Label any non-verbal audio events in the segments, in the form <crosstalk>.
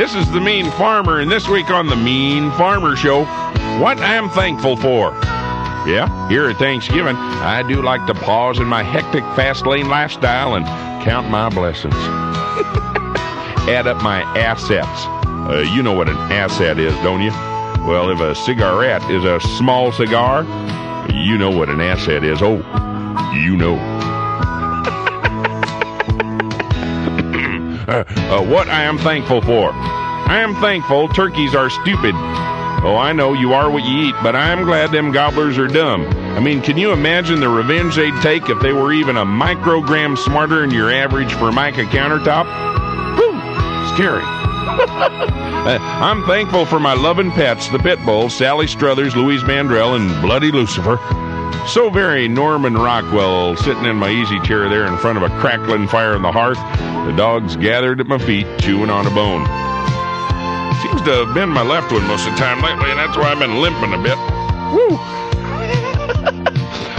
This is the Mean Farmer, and this week on the Mean Farmer Show, what I am thankful for. Yeah, here at Thanksgiving, I do like to pause in my hectic fast lane lifestyle and count my blessings. <laughs> Add up my assets. Uh, you know what an asset is, don't you? Well, if a cigarette is a small cigar, you know what an asset is. Oh, you know. <laughs> uh, what I am thankful for. I am thankful turkeys are stupid. Oh, I know you are what you eat, but I'm glad them gobblers are dumb. I mean, can you imagine the revenge they'd take if they were even a microgram smarter than your average Formica countertop? Whew, scary. <laughs> Uh, I'm thankful for my loving pets, the pit bulls, Sally Struthers, Louise Mandrell, and Bloody Lucifer. So very Norman Rockwell sitting in my easy chair there in front of a crackling fire in the hearth. The dogs gathered at my feet, chewing on a bone. Seems to have been my left one most of the time lately, and that's why I've been limping a bit. Woo!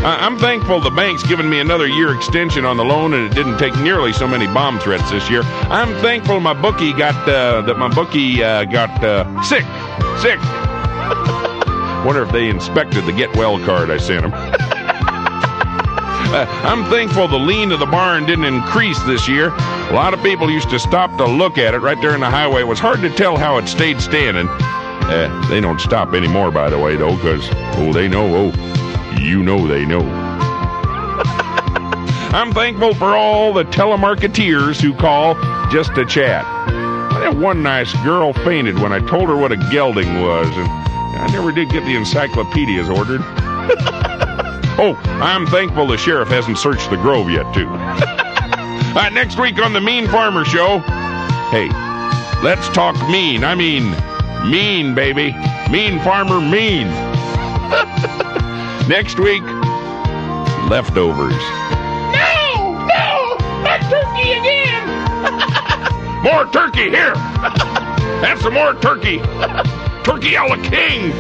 I'm thankful the bank's given me another year extension on the loan, and it didn't take nearly so many bomb threats this year. I'm thankful my bookie got uh, that my bookie uh, got uh, sick, sick. <laughs> Wonder if they inspected the get well card I sent him. <laughs> I'm thankful the lean of the barn didn't increase this year. A lot of people used to stop to look at it right there in the highway. It was hard to tell how it stayed standing. Uh, they don't stop anymore, by the way, though, because, oh, they know, oh, you know they know. <laughs> I'm thankful for all the telemarketeers who call just to chat. That one nice girl fainted when I told her what a gelding was, and I never did get the encyclopedias ordered. <laughs> oh, I'm thankful the sheriff hasn't searched the grove yet, too. <laughs> uh, next week on the Mean Farmer Show, hey, let's talk mean. I mean, mean, baby. Mean Farmer Mean. <laughs> next week, leftovers. No! No! Not turkey again! <laughs> More turkey here. Have some more turkey. turkey a la king.